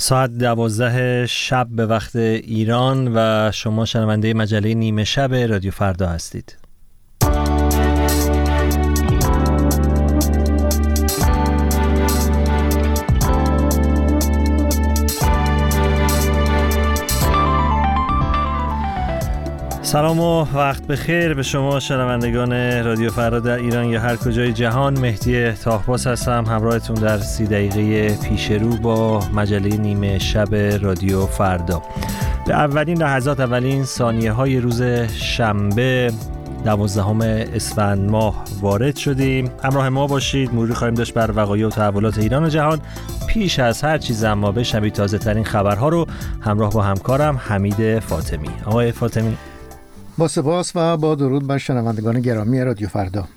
ساعت دوازده شب به وقت ایران و شما شنونده مجله نیمه شب رادیو فردا هستید. سلام و وقت بخیر به شما شنوندگان رادیو فردا در ایران یا هر کجای جهان. مهدی تاهباس هستم همراهتون در سی دقیقه پیش رو با مجله نیمه شب رادیو فردا. به اولین لحظات اولین ثانیه های روز شنبه دوازدهم اسفند ماه وارد شدیم. همراه ما باشید مروری خواهیم داشت بر وقایع و تحولات ایران و جهان. پیش از هر چیز اما بشنوید تازه ترین خبرها رو همراه با همکارم حمید فاطمی. آقای فاطمی. با سپاس و با درود بر شنوندگان گرامی رادیو فردا.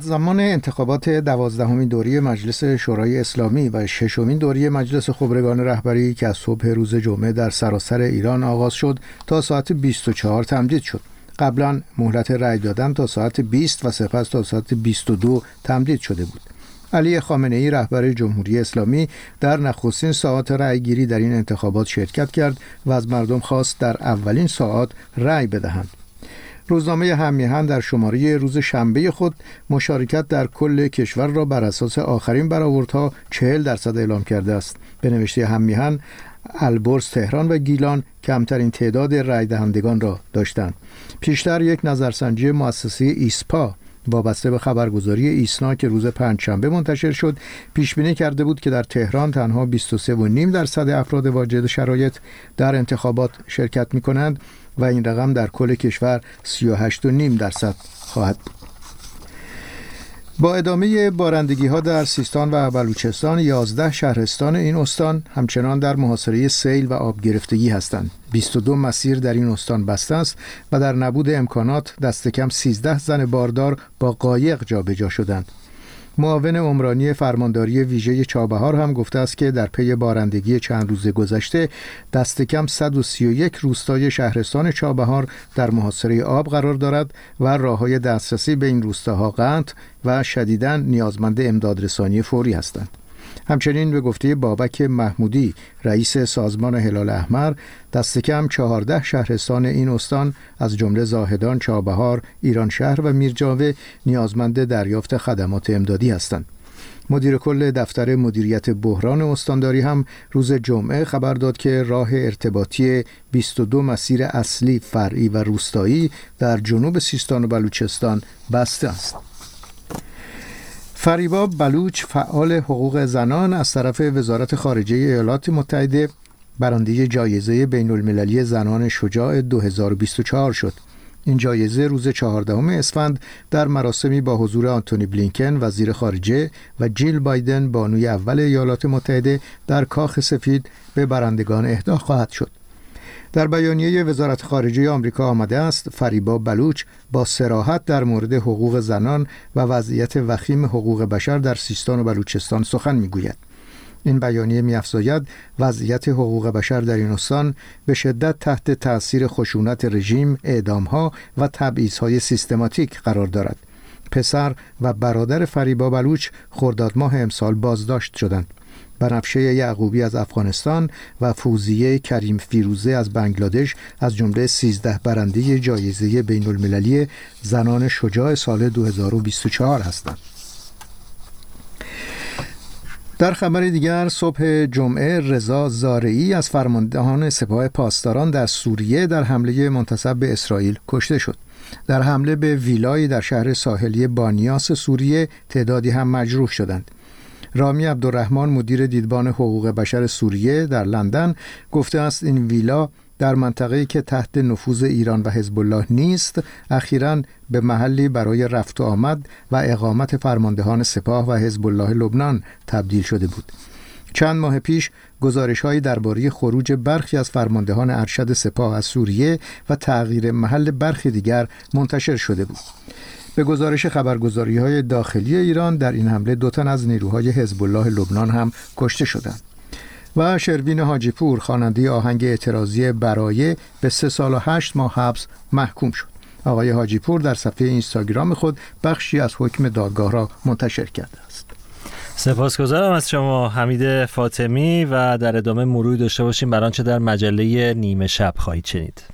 زمان انتخابات دوازدهمین دوری مجلس شورای اسلامی و ششمین دوری مجلس خبرگان رهبری که از صبح روز جمعه در سراسر ایران آغاز شد تا ساعت 24 تمدید شد. قبلا مهلت رأی دادن تا ساعت 20 و سپس تا ساعت 22 تمدید شده بود. علی خامنه ای رهبر جمهوری اسلامی در نخستین ساعات رأیگیری در این انتخابات شرکت کرد و از مردم خواست در اولین ساعات رأی بدهند. روزنامه همیهن در شماره روز شنبه خود مشارکت در کل کشور را بر اساس آخرین برآوردها چهل درصد اعلام کرده است. به نوشته همیهن البرز تهران و گیلان کمترین تعداد رای دهندگان را داشتند. پیشتر یک نظرسنجی مؤسسه ایسپا وابسته به خبرگزاری ایسنا که روز پنجشنبه منتشر شد پیش بینی کرده بود که در تهران تنها 23.5 درصد افراد واجد شرایط در انتخابات شرکت می کنند و این رقم در کل کشور 38.5 درصد خواهد بود. با ادامه بارندگی ها در سیستان و بلوچستان 11 شهرستان این استان همچنان در محاصره سیل و آب گرفتگی هستند. 22 مسیر در این استان بسته است و در نبود امکانات دست کم 13 زن باردار با قایق جابجا شدند. معاون عمرانی فرمانداری ویژه چابهار هم گفته است که در پی بارندگی چند روز گذشته دست کم 131 روستای شهرستان چابهار در محاصره آب قرار دارد و راه های دسترسی به این روستاها قطع و شدیداً نیازمند امدادرسانی فوری هستند. همچنین به گفته بابک محمودی رئیس سازمان هلال احمر دست کم چهارده شهرستان این استان از جمله زاهدان، چابهار، ایران شهر و میرجاوه نیازمند دریافت خدمات امدادی هستند. مدیر کل دفتر مدیریت بحران استانداری هم روز جمعه خبر داد که راه ارتباطی 22 مسیر اصلی فرعی و روستایی در جنوب سیستان و بلوچستان بسته است. فریبا بلوچ فعال حقوق زنان از طرف وزارت خارجه ایالات متحده برنده جایزه بین المللی زنان شجاع 2024 شد. این جایزه روز چهاردهم اسفند در مراسمی با حضور آنتونی بلینکن وزیر خارجه و جیل بایدن بانوی اول ایالات متحده در کاخ سفید به برندگان اهدا خواهد شد. در بیانیه وزارت خارجه آمریکا آمده است فریبا بلوچ با سراحت در مورد حقوق زنان و وضعیت وخیم حقوق بشر در سیستان و بلوچستان سخن می‌گوید این بیانیه میافزاید وضعیت حقوق بشر در این استان به شدت تحت تاثیر خشونت رژیم، اعدامها و تبعیضهای سیستماتیک قرار دارد. پسر و برادر فریبا بلوچ خرداد ماه امسال بازداشت شدند. بنفشه یعقوبی از افغانستان و فوزیه کریم فیروزه از بنگلادش از جمله 13 برنده جایزه بین المللی زنان شجاع سال 2024 هستند. در خبر دیگر صبح جمعه رضا زارعی از فرماندهان سپاه پاسداران در سوریه در حمله منتصب به اسرائیل کشته شد. در حمله به ویلایی در شهر ساحلی بانیاس سوریه تعدادی هم مجروح شدند. رامی عبدالرحمن مدیر دیدبان حقوق بشر سوریه در لندن گفته است این ویلا در منطقه‌ای که تحت نفوذ ایران و حزب الله نیست اخیرا به محلی برای رفت و آمد و اقامت فرماندهان سپاه و حزب الله لبنان تبدیل شده بود. چند ماه پیش گزارش های درباره خروج برخی از فرماندهان ارشد سپاه از سوریه و تغییر محل برخی دیگر منتشر شده بود. به گزارش خبرگزاری های داخلی ایران در این حمله دو تن از نیروهای حزب الله لبنان هم کشته شدند و شروین حاجیپور خواننده آهنگ اعتراضی برایه به سه سال و هشت ماه حبس محکوم شد. آقای حاجیپور در صفحه اینستاگرام خود بخشی از حکم دادگاه را منتشر کرده است. سپاسگزارم از شما حمید فاطمی و در ادامه مروری داشته باشیم. بر آنچه در مجله نیمه شب خواهید شنید.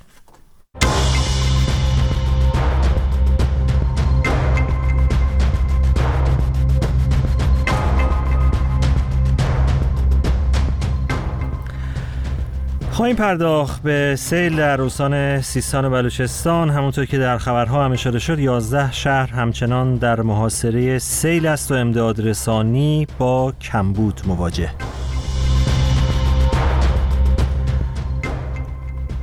خواهیم پرداخت به سیل در استان سیستان و بلوچستان. همونطور که در خبرها هم اشاره شد 11 شهر همچنان در محاصره سیل است و امداد رسانی با کمبود مواجه.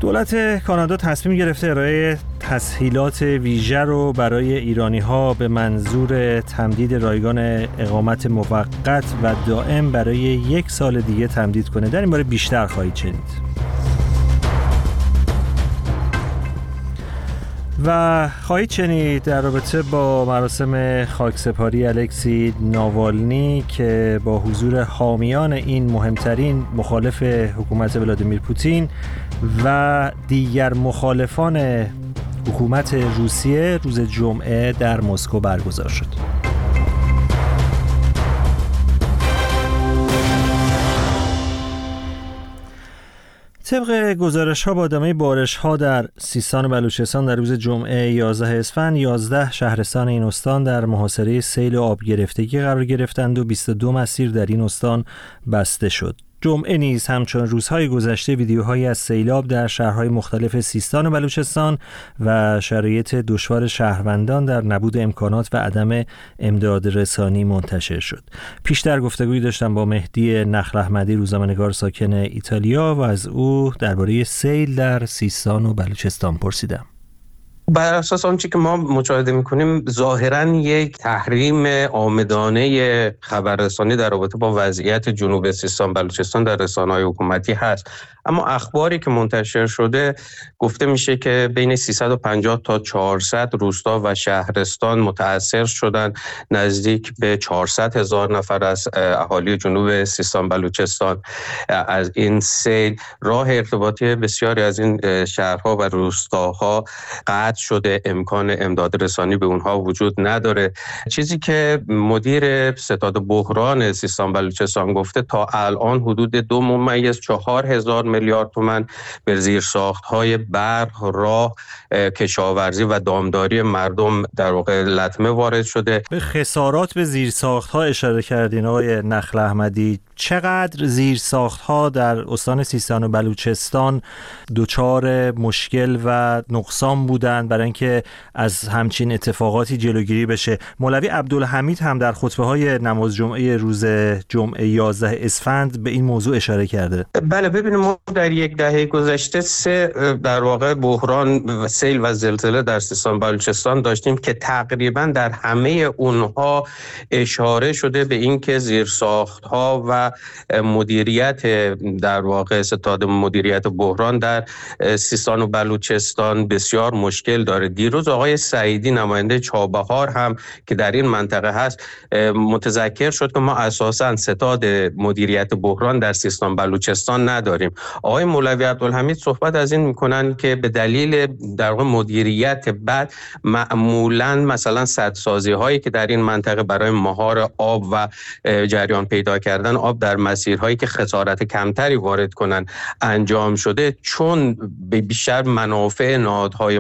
دولت کانادا تصمیم گرفته ارائه تسهیلات ویژه رو برای ایرانی ها به منظور تمدید رایگان اقامت موقت و دائم برای یک سال دیگه تمدید کنه. در این باره بیشتر خواهید شنید. و خواهید شنید در رابطه با مراسم خاکسپاری الکسی ناوالنی که با حضور حامیان این مهمترین مخالف حکومت ولادیمیر پوتین و دیگر مخالفان حکومت روسیه روز جمعه در مسکو برگزار شد. طبق گزارش ها با ادامه بارش ها در سیستان و بلوچستان در روز جمعه 11 اسفند 11 شهرستان این استان در محاصره سیل آب گرفتگی قرار گرفتند و 22 مسیر در این استان بسته شد. جمعه نیز همچون روزهای گذشته ویدیوهایی از سیلاب در شهرهای مختلف سیستان و بلوچستان و شرایط دشوار شهروندان در نبود امکانات و عدم امداد رسانی منتشر شد. پیشتر گفتگویی داشتم با مهدی نخل احمدی روزنامه‌نگار ساکن ایتالیا و از او درباره سیل در سیستان و بلوچستان پرسیدم. بر اساس آنچه که ما مشاهده می‌کنیم ظاهرا یک تحریم آمدانه خبررسانی در رابطه با وضعیت جنوب سیستان بلوچستان در رسانه‌های حکومتی هست. اما اخباری که منتشر شده گفته میشه که بین 350 تا 400 روستا و شهرستان متاثر شدن نزدیک به 400 هزار نفر از اهالی جنوب سیستان بلوچستان. از این سیل راه ارتباطی بسیاری از این شهرها و روستاها قطع شده امکان امداد رسانی به اونها وجود نداره. چیزی که مدیر ستاد بحران سیستان بلوچستان گفته تا الان حدود دو ممیز چهار هزار میلیارد تومن به زیر ساخت های برق راه کشاورزی و دامداری مردم در واقع لطمه وارد شده. به خسارات به زیر ساخت ها اشاره کردین آقای نخل احمدی. چقدر زیر ساخت ها در استان سیستان و بلوچستان دچار مشکل و نقصان بودند؟ برای اینکه از همچین اتفاقاتی جلوگیری بشه. مولوی عبدالحمید هم در خطبه های نماز جمعه روز جمعه 11 اسفند به این موضوع اشاره کرده. بله ببینیم ما در یک دهه گذشته سه در واقع بحران سیل و زلزله در سیستان بلوچستان داشتیم که تقریبا در همه اونها اشاره شده به اینکه زیرساخت ها و مدیریت در واقع ستاد مدیریت بحران در سیستان و بلوچستان بسیار مشکل داره. دیروز آقای سعیدی نماینده چابهار هم که در این منطقه هست متذکر شد که ما اساسا ستاد مدیریت بحران در سیستان بلوچستان نداریم. آقای مولوی عبدالحمید صحبت از این می‌کنن که به دلیل در واقع مدیریت بد معمولا مثلا سدسازی هایی که در این منطقه برای مهار آب و جریان پیدا کردن آب در مسیرهایی که خسارت کمتری وارد کنن انجام شده چون به بیشتر منافع نهادهای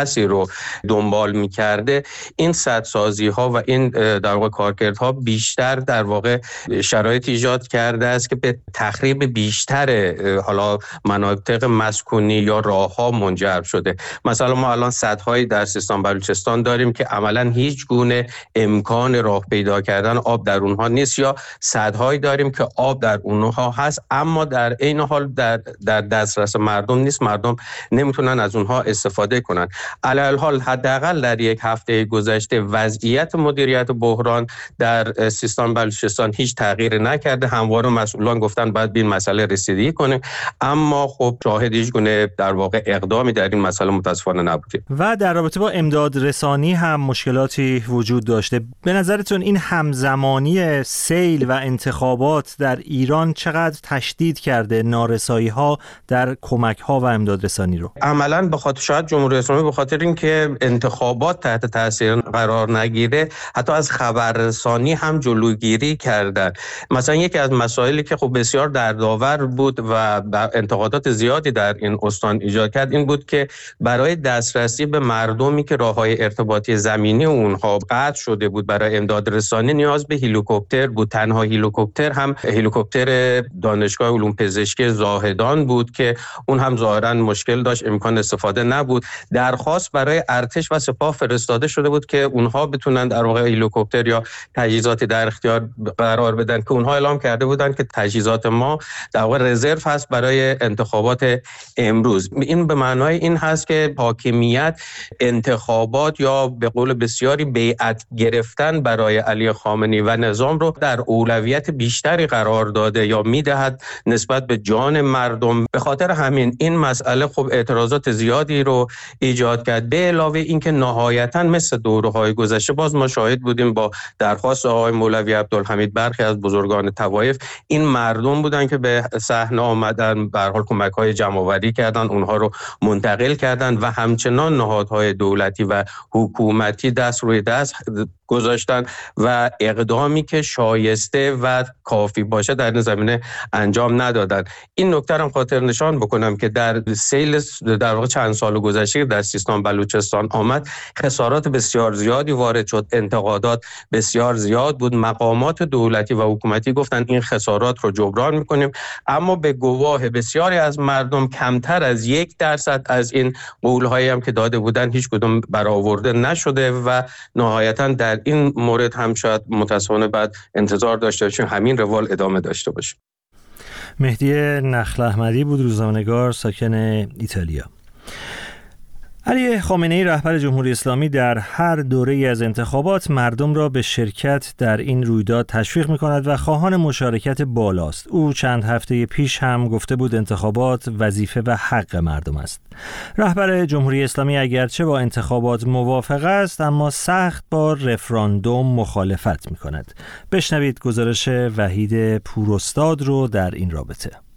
مشخصی رو دنبال می‌کرده این سدسازی ها و این در واقع کارکردها بیشتر در واقع شرایط ایجاد کرده است که به تخریب بیشتر حالا مناطق مسکونی یا راه ها منجر شده. مثلا ما الان سدهایی در سیستان بلوچستان داریم که عملا هیچ گونه امکان راه پیدا کردن آب در اونها نیست یا سدهایی داریم که آب در اونها هست اما در این حال در, در دسترس مردم نیست. مردم نمی‌تونن از اونها استفاده کنن. علی حال حداقل در یک هفته گذشته وضعیت مدیریت بحران در سیستان بلوچستان هیچ تغییر نکرده. همواره مسئولان گفتن باید به این مسئله رسیدگی کنیم. اما خب شاهد هیچ گونه در واقع اقدامی در این مسئله متاسفانه نبودیم و در رابطه با امداد رسانی هم مشکلاتی وجود داشته. به نظرتون این همزمانی سیل و انتخابات در ایران چقدر تشدید کرده نارسایی ها در کمک ها و امداد رسانی رو؟ عملا به خاطر شاید جمهوری اسلامی به خاطر اینکه انتخابات تحت تاثیر قرار نگیره حتی از خبررسانی هم جلوگیری کردن. مثلا یکی از مسائلی که خب بسیار دردآور بود و انتقادات زیادی در این استان ایجاد کرد این بود که برای دسترسی به مردمی که راه های ارتباطی زمینی اونها قطع شده بود برای امداد رسانی نیاز به هلیکوپتر بود. تنها هلیکوپتر هم هلیکوپتر دانشگاه علوم پزشکی زاهدان بود که اون هم ظاهرا مشکل داشت امکان استفاده نبود. درخواست برای ارتش و سپاه فرستاده شده بود که اونها بتونن در واقع هلیکوپتر یا تجهیزاتی در اختیار قرار بدن که اونها اعلام کرده بودن که تجهیزات ما در واقع رزرو هست برای انتخابات امروز. این به معنای این هست که حاکمیت انتخابات یا به قول بسیاری بیعت گرفتن برای علی خامنی و نظام رو در اولویت بیشتری قرار داده یا می‌دهد نسبت به جان مردم. به خاطر همین این مسئله خب اعتراضات زیادی رو ایجاد کرد. به علاوه اینکه نهایتا مثل دورهای گذشته باز ما شاهد بودیم با درخواست آقای مولوی عبدالحمید برخی از بزرگان توایف این مردم بودن که به صحنه آمدن به حال کمک های جمع کردن اونها رو منتقل کردن و همچنان نهادهای دولتی و حکومتی دست روی دست گذاشتن و اقدامی که شایسته و کافی باشه در این زمینه انجام ندادن. این نکته هم خاطر نشان بکنم که در سیل در واقع چند سال گذشته در سیستان بلوچستان آمد خسارات بسیار زیادی وارد شد. انتقادات بسیار زیاد بود. مقامات دولتی و حکومتی گفتن این خسارات رو جبران می‌کنیم. اما به گواه بسیاری از مردم کمتر از یک درصد از این قولهایی هم که داده بودن هیچ کدوم برآورده نشده و نهایتا در این مورد هم شاید متاسفانه بعد انتظار داشته باشیم همین روال ادامه داشته باشیم. مهدی نخل احمدی بود روزنامه‌نگار ساکن ایتالیا. علی خامنه ای رهبر جمهوری اسلامی در هر دوره از انتخابات مردم را به شرکت در این رویداد تشویق می کند و خواهان مشارکت بالاست. او چند هفته پیش هم گفته بود انتخابات وظیفه و حق مردم است. رهبر جمهوری اسلامی اگرچه با انتخابات موافق است اما سخت با رفراندوم مخالفت می کند. بشنوید گزارش وحید پوراستاد رو در این رابطه.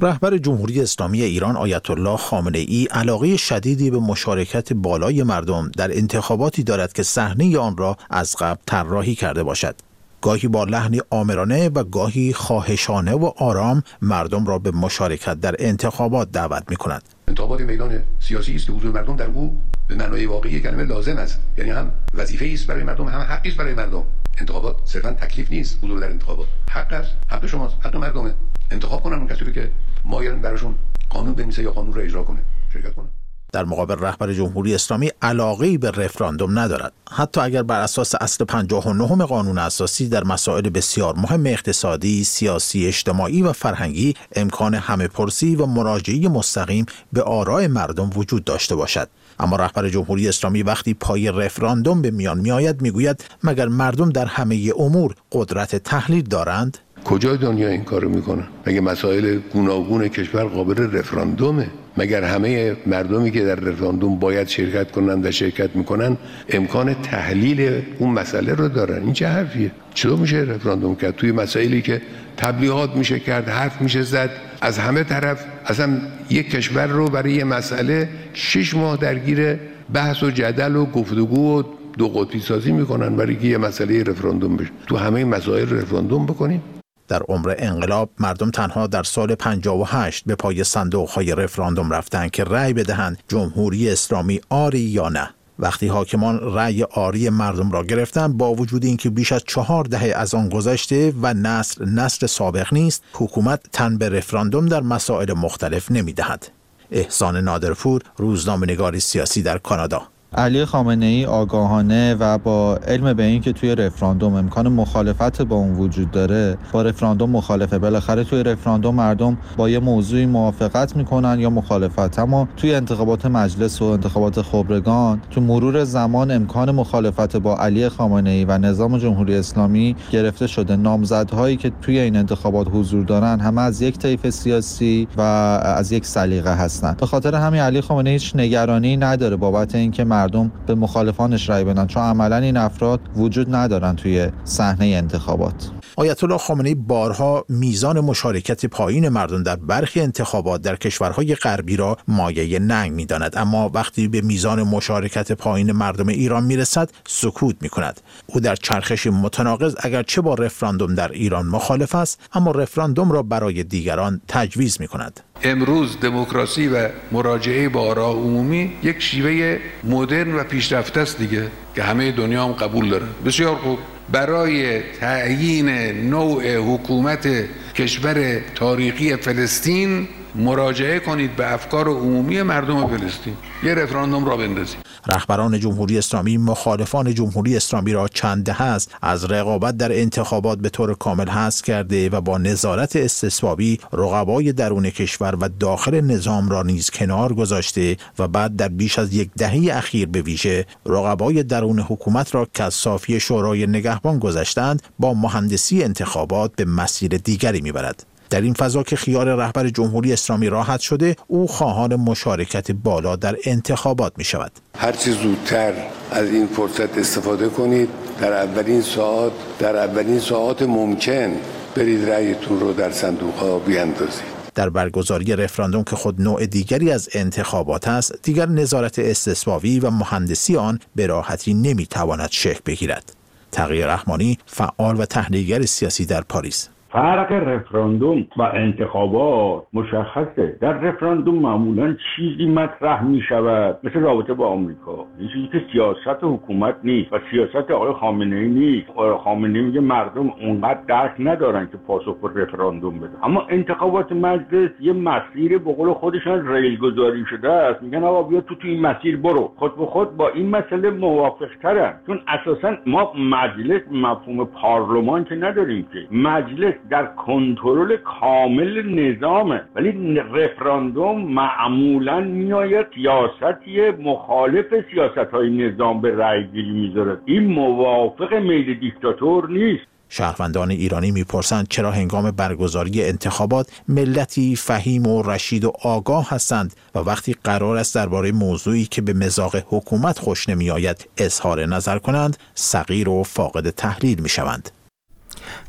رهبر جمهوری اسلامی ایران آیت الله خامنه ای علاقه شدیدی به مشارکت بالای مردم در انتخاباتی دارد که صحنه آن را از قبل طراحی کرده باشد. گاهی با لحنی آمرانه و گاهی خواهشانه و آرام مردم را به مشارکت در انتخابات دعوت می کند. انتخابات میدان سیاسی است که حضور مردم در او به معنای واقعی کلمه لازم است. یعنی هم وظیفه است برای مردم هم حقی است برای مردم. انتخابات صرفا تکلیف نیست حضور در انتخابات. حق است حق شماست حق مردمه. انتخاب کنن اون کسی که مایلن براشون قانون بنویسه یا قانون رو اجرا کنه. شرکت کنه. در مقابل رهبر جمهوری اسلامی علاقه به رفراندوم ندارد. حتی اگر بر اساس اصل 59 قانون اساسی در مسائل بسیار مهم اقتصادی، سیاسی، اجتماعی و فرهنگی امکان همه پرسی و مراجعه مستقیم به آرای مردم وجود داشته باشد. اما رهبر جمهوری اسلامی وقتی پای رفراندوم به میان میآید می‌گوید مگر مردم در همه امور قدرت تحلیل دارند؟ کجای دنیا این کارو می‌کنن مگه مسائل گوناگون کشور قابل رفراندومه؟ مگر همه مردمی که در رفراندوم باید شرکت کنند و شرکت می‌کنن امکان تحلیل اون مسئله رو دارن؟ این چه حرفیه؟ چطور میشه رفراندوم کرد؟ توی مسائلی که تبلیغات میشه کرد حرف میشه زد از همه طرف اصلا یک کشور رو برای یه مسئله شش ماه درگیر بحث و جدل و گفتگو و دو قطبی سازی می‌کنن برای یه مسئله رفراندوم بشه. تو همه مسائل رفراندوم بکنیم. در عمر انقلاب مردم تنها در سال 58 به پای صندوق های رفراندوم رفتند که رأی بدهند جمهوری اسلامی آری یا نه. وقتی حاکمان رأی آری مردم را گرفتند با وجود اینکه بیش از چهار دهه از آن گذشته و نسل نسل سابق نیست حکومت تن به رفراندوم در مسائل مختلف نمی‌دهد. احسان نادرپور روزنامه نگاری سیاسی در کانادا. علی خامنه ای آگاهانه و با علم به اینکه توی رفراندوم امکان مخالفت با اون وجود داره با رفراندوم مخالفه. بالاخره توی رفراندوم مردم با یه موضوعی موافقت می‌کنن یا مخالفت. اما توی انتخابات مجلس و انتخابات خبرگان تو مرور زمان امکان مخالفت با علی خامنه ای و نظام جمهوری اسلامی گرفته شده. نامزدهایی که توی این انتخابات حضور دارن همه از یک طیف سیاسی و از یک سلیقه هستند به خاطر همین علی خامنه هیچ نگرانی نداره بابت اینکه مردم به مخالفانش رای بدن چون عملا این افراد وجود ندارن توی صحنه انتخابات. آیت الله خامنه بارها میزان مشارکت پایین مردم در برخی انتخابات در کشورهای غربی را مایه ننگ می‌داند. اما وقتی به میزان مشارکت پایین مردم ایران می‌رسد سکوت می کند او در چرخش متناقض اگرچه با رفراندوم در ایران مخالف است اما رفراندوم را برای دیگران تجویز می کند امروز دموکراسی و مراجعه با آراء عمومی یک شیوه مدرن و پیشرفته است دیگه. که همه دنیا هم قبول داره بسیار خوب. برای تعیین نوع حکومت کشور تاریخی فلسطین مراجعه کنید به افکار عمومی مردم فلسطین. یه رفراندوم را بندازید رهبران جمهوری اسلامی مخالفان جمهوری اسلامی را چند دهه است. از رقابت در انتخابات به طور کامل حذف کرده و با نظارت استثبابی رقبای درون کشور و داخل نظام را نیز کنار گذاشته و بعد در بیش از یک دهه اخیر به ویژه رقبای درون حکومت را که از صافی شورای نگهبان گذاشتند با مهندسی انتخابات به مسیر دیگری می‌برد. در این فضا که خیار رهبر جمهوری اسلامی راحت شده او خواهان مشارکت بالا در انتخابات می شود هرچی زودتر از این فرصت استفاده کنید در اولین ساعت در اولین ساعت ممکن برید رأیتون رو در صندوق ها بیاندازید. در برگزاری رفراندوم که خود نوع دیگری از انتخابات است دیگر نظارت استثبابی و مهندسی آن به راحتی نمی‌تواند شکل بگیرد. تغییر رحمانی فعال و تحلیلگر سیاسی در پاریس. فرق رفراندوم و انتخابات مشخصه. در رفراندوم معمولا چیزی مطرح می شود مثل رابطه با آمریکا. چیزی که سیاست حکومت نیست و سیاست آقای خامنه ای نیست خامنه میگه مردم اونقدر درک ندارن که پاسخ به رفراندوم بدن اما انتخابات مجلس یه مسیر به قول خودشان ریل گذاری شده است. میگن آقا بیا تو تو این مسیر برو. خود به خود با این مسئله موافق ترن چون اساسا ما مجلس مفهوم پارلمان که نداریم که. مجلس در کنترل کامل نظامه. ولی رفراندوم معمولا میآید سیاستی مخالف سیاست های نظام به رأی گیری می‌ذارد. این موافق میل دیکتاتور نیست. شهروندان ایرانی می‌پرسند چرا هنگام برگزاری انتخابات ملتی فهیم و رشید و آگاه هستند و وقتی قرار است درباره موضوعی که به مزاق حکومت خوش نمیآید اظهار نظر کنند صغیر و فاقد تحلیل می‌شوند.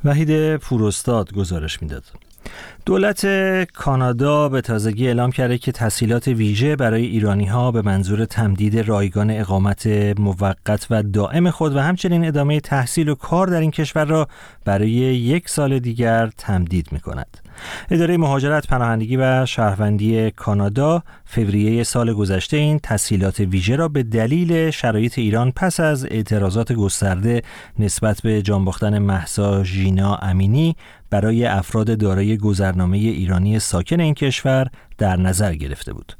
وحید پوراستاد گزارش می‌داد دولت کانادا به تازگی اعلام کرده که تسهیلات ویژه برای ایرانی ها به منظور تمدید رایگان اقامت موقت و دائم خود و همچنین ادامه تحصیل و کار در این کشور را برای یک سال دیگر تمدید می کند. اداره مهاجرت پناهندگی و شهروندی کانادا فوریه سال گذشته این تسهیلات ویژه را به دلیل شرایط ایران پس از اعتراضات گسترده نسبت به جانباختن محسا ژینا امینی برای افراد دارای گذرنامه ایرانی ساکن این کشور در نظر گرفته بود.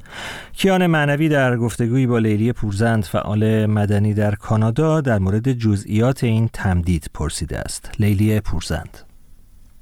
کیان معنوی در گفتگویی با لیلی پورزند فعال مدنی در کانادا در مورد جزئیات این تمدید پرسیده است. لیلی پورزند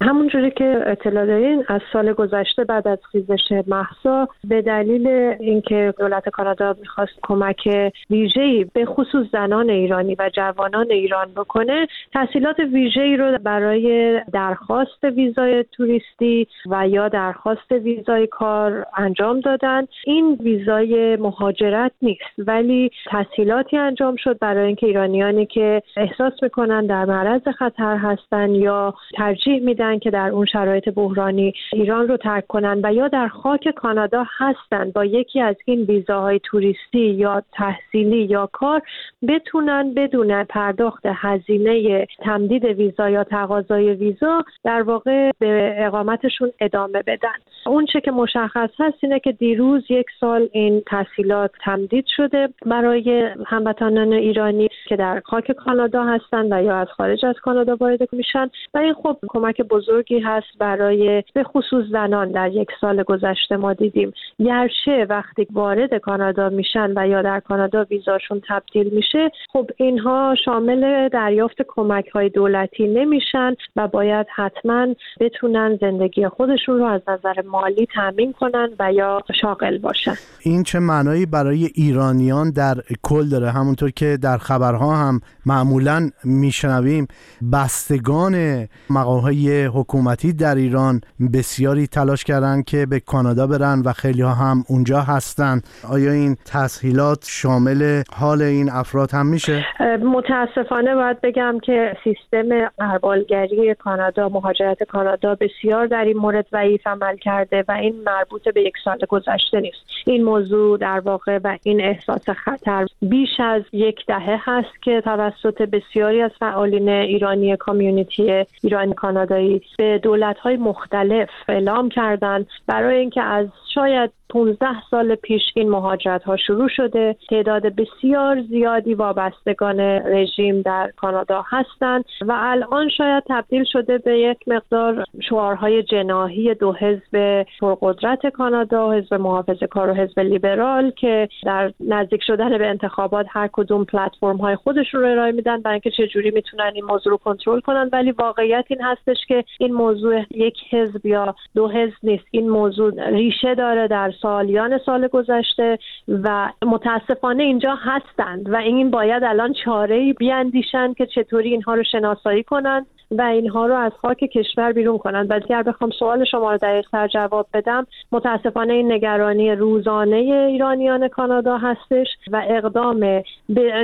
همونجوری که اطلاع دارین از سال گذشته بعد از خیزش محسا به دلیل اینکه دولت کانادا می‌خواست کمک ویژه‌ای به خصوص زنان ایرانی و جوانان ایران بکنه تحصیلات ویژه‌ای رو برای درخواست ویزای توریستی و یا درخواست ویزای کار انجام دادن. این ویزای مهاجرت نیست ولی تحصیلاتی انجام شد برای اینکه ایرانیانی که احساس می‌کنن در معرض خطر هستن یا ترجیح میدن که در اون شرایط بحرانی ایران رو ترک کنن و یا در خاک کانادا هستند با یکی از این ویزاهای توریستی یا تحصیلی یا کار بتونن بدون پرداخت هزینه تمدید ویزا یا تقاضای ویزا در واقع به اقامتشون ادامه بدن. اون چه که مشخص هست اینه که دیروز یک سال این تحصیلات تمدید شده برای هموطنان ایرانی که در خاک کانادا هستند و یا از خارج از کانادا وارد میشن. و این خب کمک بزرگی هست برای به خصوص زنان در یک سال گذشته ما دیدیم. گرچه وقتی وارد کانادا میشن و یا در کانادا ویزاشون تبدیل میشه خب اینها شامل دریافت کمک های دولتی نمیشن و باید حتما بتونن زندگی خودشون رو از نظر مالی تامین کنن و یا شاغل باشن. این چه معنایی برای ایرانیان در کل داره؟ همونطور که در خبرها هم معمولا میشنویم بستگان مقاهای حکومتی در ایران بسیاری تلاش کردن که به کانادا برن و خیلی ها هم اونجا هستن. آیا این تسهیلات شامل حال این افراد هم میشه؟ متاسفانه باید بگم که سیستم قربالگری کانادا مهاجرت کانادا بسیار در این مورد ضعیف عمل کرده و این مربوط به یک سال گذشته نیست. این موضوع در واقع و این احساس خطر بیش از یک دهه هست که توسط بسیاری از فعالین ایرانی کامیونیتی ایرانی کانادایی به دولت‌های مختلف اعلام کردند. برای اینکه از شاید 15 سال پیش این مهاجرت ها شروع شده. تعداد بسیار زیادی وابستگان رژیم در کانادا هستند و الان شاید تبدیل شده به یک مقدار شعارهای جناهی دو حزب پرقدرت کانادا حزب محافظ کار و حزب لیبرال که در نزدیک شدن به انتخابات هر کدوم پلتفرم های خودش رو ارائه میدن برای اینکه چجوری می‌تونن این موضوع رو کنترل کنن. ولی واقعیت این هستش که این موضوع یک حزب یا دو حزب نیست. این موضوع ریشه داره در سالیان سال گذشته و متاسفانه اینجا هستند و این باید الان چاره بیاندیشند که چطوری اینها رو شناسایی کنند. و اینها رو از خاک کشور بیرون کنند و اگر بخوام سوال شما رو دقیقتر جواب بدم متاسفانه این نگرانی روزانه ایرانیان کانادا هستش و اقدام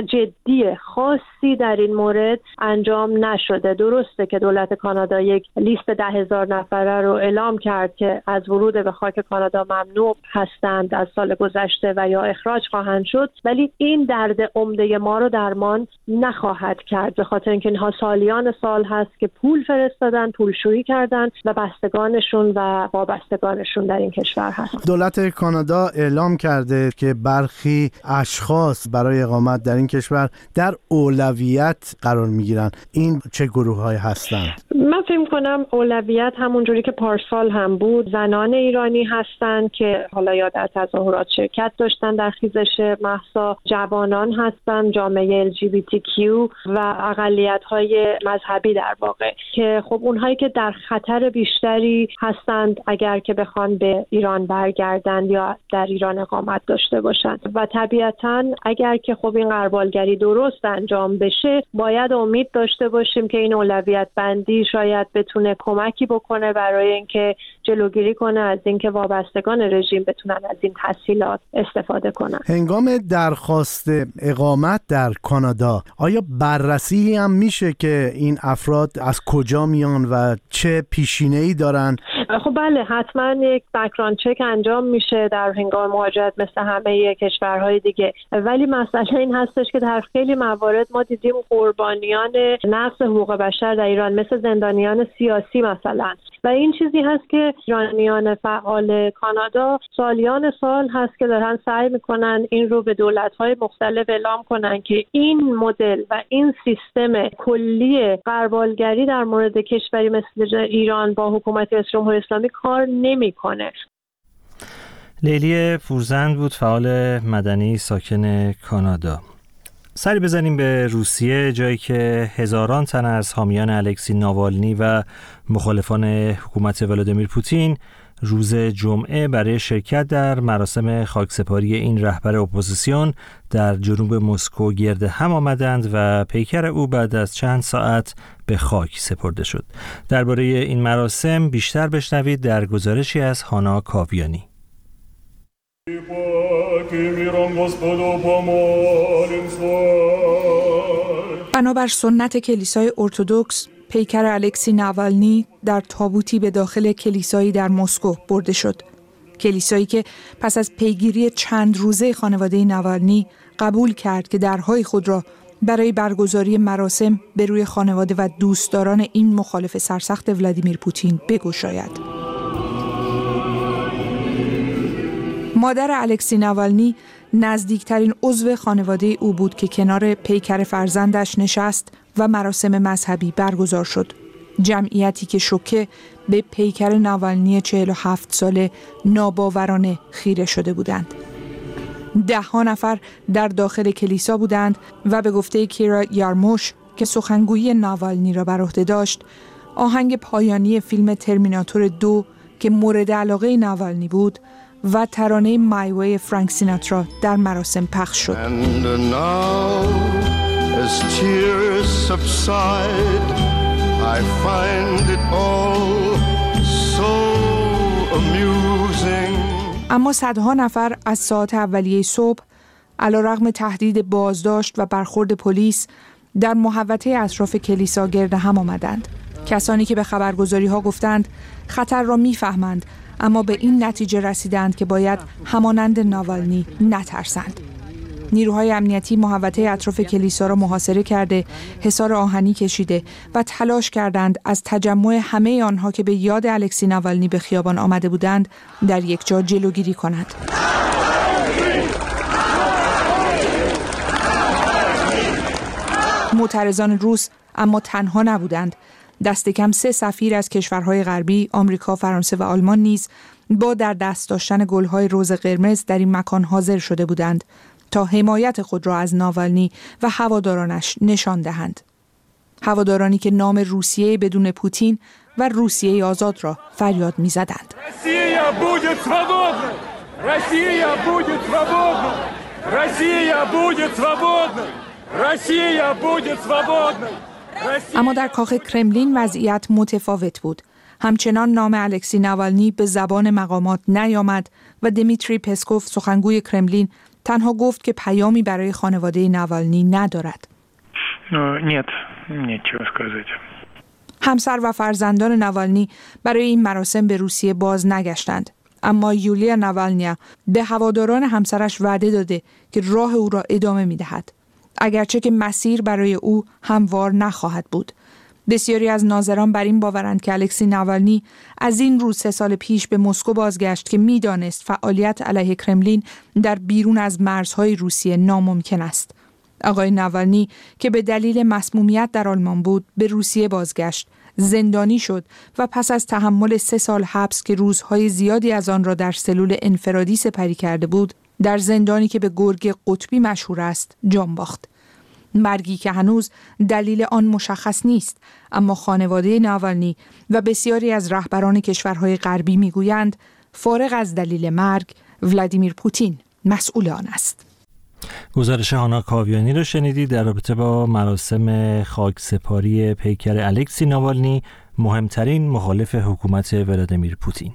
جدی خاصی در این مورد انجام نشده. درسته که دولت کانادا یک لیست ده هزار نفره رو اعلام کرد که از ورود به خاک کانادا ممنوع هستند از سال گذشته و یا اخراج خواهند شد. ولی این درد عمده ما رو درمان نخواهد کرد. به خاطر اینکه اینها سالیان سال هست که پول فرستادن پولشویی کردن و بستگانشون و وابستگانشون در این کشور هست دولت کانادا اعلام کرده که برخی اشخاص برای اقامت در این کشور در اولویت قرار می‌گیرن. این چه گروه های هستند من فکر کنم اولویت همونجوری که پارسال هم بود زنان ایرانی هستند که حالا یا در تظاهرات شرکت داشتن در خیزش محسا جوانان هستند جامعه LGBTQ و اقلیت های مذهبی در واقع. که خب اونهایی که در خطر بیشتری هستند اگر که بخوان به ایران برگردند یا در ایران اقامت داشته باشند. و طبیعتا اگر که خب این قربالگری درست انجام بشه باید امید داشته باشیم که این اولویت بندی شاید بتونه کمکی بکنه برای اینکه جلوگیری کنه از اینکه وابستگان رژیم بتونن از این تحصیلات استفاده کنن. هنگام درخواست اقامت در کانادا آیا بررسی هم میشه که این افراد از کجا میان و چه پیشینه ای دارن؟ خب بله حتما یک بکران چک انجام میشه در هنگام مهاجرت مثل همه کشورهای دیگه. ولی مسئله این هستش که در خیلی موارد ما دیدیم قربانیان نقض حقوق بشر در ایران مثل زندانیان سیاسی مثلا. و این چیزی هست که ایرانیان فعال کانادا سالیان سال هست که دارن سعی می‌کنن این رو به دولت‌های مختلف اعلام کنن که این مدل و این سیستم کلی قربالگری در مورد کشوری مثل ایران با حکومت جمهوری اسلامی کار نمی‌کنه. لیلی پورزند بود فعال مدنی ساکن کانادا. سری بزنیم به روسیه جایی که هزاران تن از حامیان الکسی ناوالنی و مخالفان حکومت ولادیمیر پوتین روز جمعه برای شرکت در مراسم خاکسپاری این رهبر اپوزیسیون در جنوب مسکو گرد هم آمدند و پیکر او بعد از چند ساعت به خاک سپرده شد. درباره این مراسم بیشتر بشنوید در گزارشی از هانا کاویانی. بنابر سنت کلیسای ارتودکس پیکر الکسی نوالنی در تابوتی به داخل کلیسایی در مسکو برده شد. کلیسایی که پس از پیگیری چند روزه خانواده نوالنی قبول کرد که درهای خود را برای برگزاری مراسم به روی خانواده و دوستداران این مخالف سرسخت ولادیمیر پوتین بگشاید. مادر الکسی نوالنی نزدیکترین عضو خانواده او بود که کنار پیکر فرزندش نشست و مراسم مذهبی برگزار شد. جمعیتی که شوکه به پیکر نوالنی 47 ساله ناباورانه خیره شده بودند. ده ها نفر در داخل کلیسا بودند و به گفته کیرا یارموش که سخنگویی ناوالنی را بر عهده داشت آهنگ پایانی فیلم ترمیناتور دو که مورد علاقه ناوالنی بود و ترانه مایوی فرانک سیناترا در مراسم پخش شد. اما صدها نفر از ساعت اولیه صبح علا رغم تهدید بازداشت و برخورد پلیس در محوطه اطراف کلیسا گرد هم آمدند. کسانی که به خبرگزاری ها گفتند خطر را می‌فهمند اما به این نتیجه رسیدند که باید همانند ناوالنی نترسند. نیروهای امنیتی محوطه اطراف کلیسا را محاصره کرده، حصار آهنی کشیده و تلاش کردند از تجمع همه آنها که به یاد الکسی ناوالنی به خیابان آمده بودند در یک جا جلوگیری کنند. معترضان روس اما تنها نبودند. دست کم سه سفیر از کشورهای غربی، آمریکا، فرانسه و آلمان نیز با در دست داشتن گلهای روز قرمز در این مکان حاضر شده بودند. تا حمایت خود را از ناوالنی و هوادارانش نشان دهند. هوادارانی که نام روسیه بدون پوتین و روسیه آزاد را فریاد می زدند. اما در کاخ کرملین وضعیت متفاوت بود. همچنان نام الکسی نوالنی به زبان مقامات نیامد و دمیتری پسکوف سخنگوی کرملین تنها گفت که پیامی برای خانواده نوالنی ندارد. همسر و فرزندان نوالنی برای این مراسم به روسیه باز نگشتند. اما یولیا نوالنیا به هواداران همسرش وعده داده که راه او را ادامه می دهد. اگرچه که مسیر برای او هموار نخواهد بود. بسیاری از ناظران بر این باورند که الکسی نوالنی از این روز سه سال پیش به مسکو بازگشت که می‌دانست فعالیت علیه کرملین در بیرون از مرزهای روسیه ناممکن است. آقای نوالنی که به دلیل مسمومیت در آلمان بود به روسیه بازگشت زندانی شد و پس از تحمل سه سال حبس که روزهای زیادی از آن را در سلول انفرادی سپری کرده بود در زندانی که به گرگ قطبی مشهور است جان باخت. مرگی که هنوز دلیل آن مشخص نیست. اما خانواده ناوالنی و بسیاری از رهبران کشورهای غربی می‌گویند فارغ از دلیل مرگ ولادیمیر پوتین مسئول آن است. گزارش هانا کاویانی رو شنیدید در رابطه با مراسم خاکسپاری پیکر الکسی ناوالنی مهمترین مخالف حکومت ولادیمیر پوتین.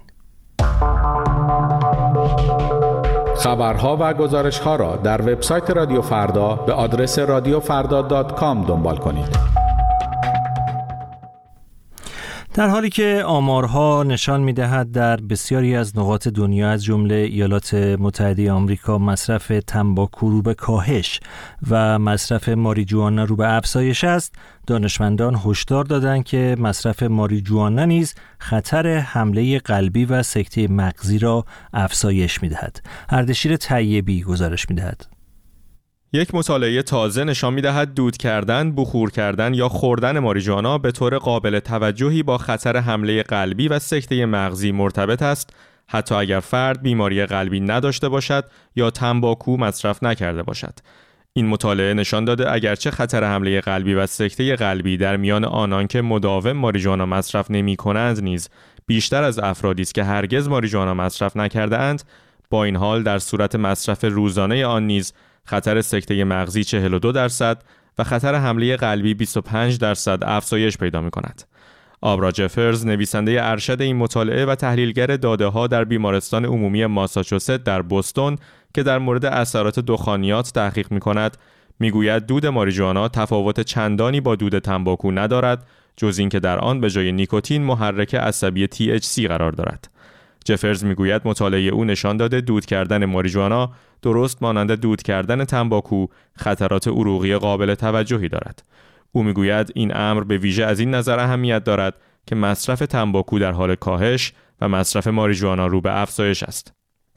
خبرها و گزارش ها را در وبسایت رادیو فردا به آدرس رادیوفردا.کام دنبال کنید. در حالی که آمارها نشان می دهد در بسیاری از نقاط دنیا از جمله ایالات متحده آمریکا مصرف تنباکو رو به کاهش و مصرف ماریجوانا رو به افزایش است دانشمندان هشدار دادند که مصرف ماریجوانا نیز خطر حمله قلبی و سکته مغزی را افزایش می دهد اردشیر طیبی گزارش می دهد یک مطالعه تازه نشان می‌دهد دود کردن، بخور کردن یا خوردن ماریجوانا به طور قابل توجهی با خطر حمله قلبی و سکته مغزی مرتبط است حتی اگر فرد بیماری قلبی نداشته باشد یا تنباکو مصرف نکرده باشد. این مطالعه نشان داده اگرچه خطر حمله قلبی و سکته قلبی در میان آنان که مداوم ماریجوانا مصرف نمی کنند نیز بیشتر از افرادی است که هرگز ماریجوانا مصرف نکرده اند با این حال در صورت مصرف روزانه آن نیز خطر سکته مغزی 42 درصد و خطر حمله قلبی 25 درصد افزایش پیدا می کند. آبرا جفرز نویسنده ارشد این مطالعه و تحلیلگر داده ها در بیمارستان عمومی ماساچوست در بوستون که در مورد اثرات دخانیات تحقیق می کند می‌گوید دود ماریجوانا تفاوت چندانی با دود تنباکو ندارد جز اینکه در آن به جای نیکوتین محرک عصبی THC قرار دارد. جفرز می‌گوید مطالعه او نشان داده دود کردن ماریجوانا درست مانند دود کردن تنباکو خطرات عروقی قابل توجهی دارد. او می‌گوید این امر به ویژه از این نظر اهمیت دارد که مصرف تنباکو در حال کاهش و مصرف ماریجوانا رو به افزایش است.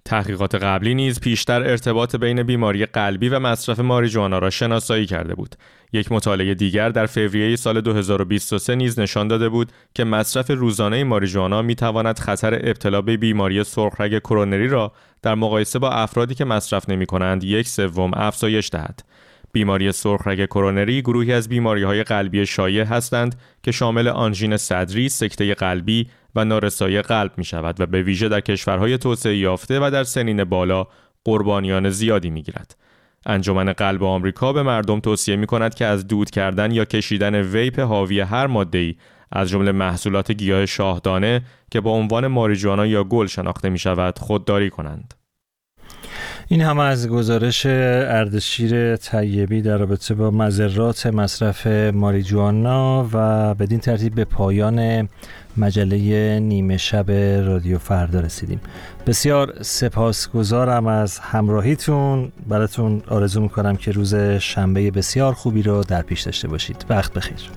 تحقیقات قبلی نیز پیشتر ارتباط بین بیماری قلبی و مصرف ماریجوانا را شناسایی کرده بود. یک مطالعه دیگر در فوریه سال 2023 نیز نشان داده بود که مصرف روزانه ماریجوانا می تواند خطر ابتلا به بیماری سرخرگ کرونری را در مقایسه با افرادی که مصرف نمی کنند یک سوم افزایش دهد. بیماری سرخرگ کرونری گروهی از بیماری های قلبی شایع هستند که شامل آنژین صدری، سکته قلبی و نارسایی قلب می شود و به ویژه در کشورهای توسعه یافته و در سنین بالا قربانیان زیادی می گیرد. انجمن قلب آمریکا به مردم توصیه می کند که از دود کردن یا کشیدن ویپ حاوی هر ماده از جمله محصولات گیاه شاهدانه که با عنوان ماریجوانا یا گل شناخته می شود خودداری کنند. این هم از گزارش اردشیر طیبی در رابطه با مذرات مصرف ماریجوانا و بدین ترتیب به پایان مجله نیمه شب رادیو فردا رسیدیم. بسیار سپاسگزارم از همراهیتون. براتون آرزو می‌کنم که روز شنبه بسیار خوبی رو در پیش داشته باشید. وقت بخیر.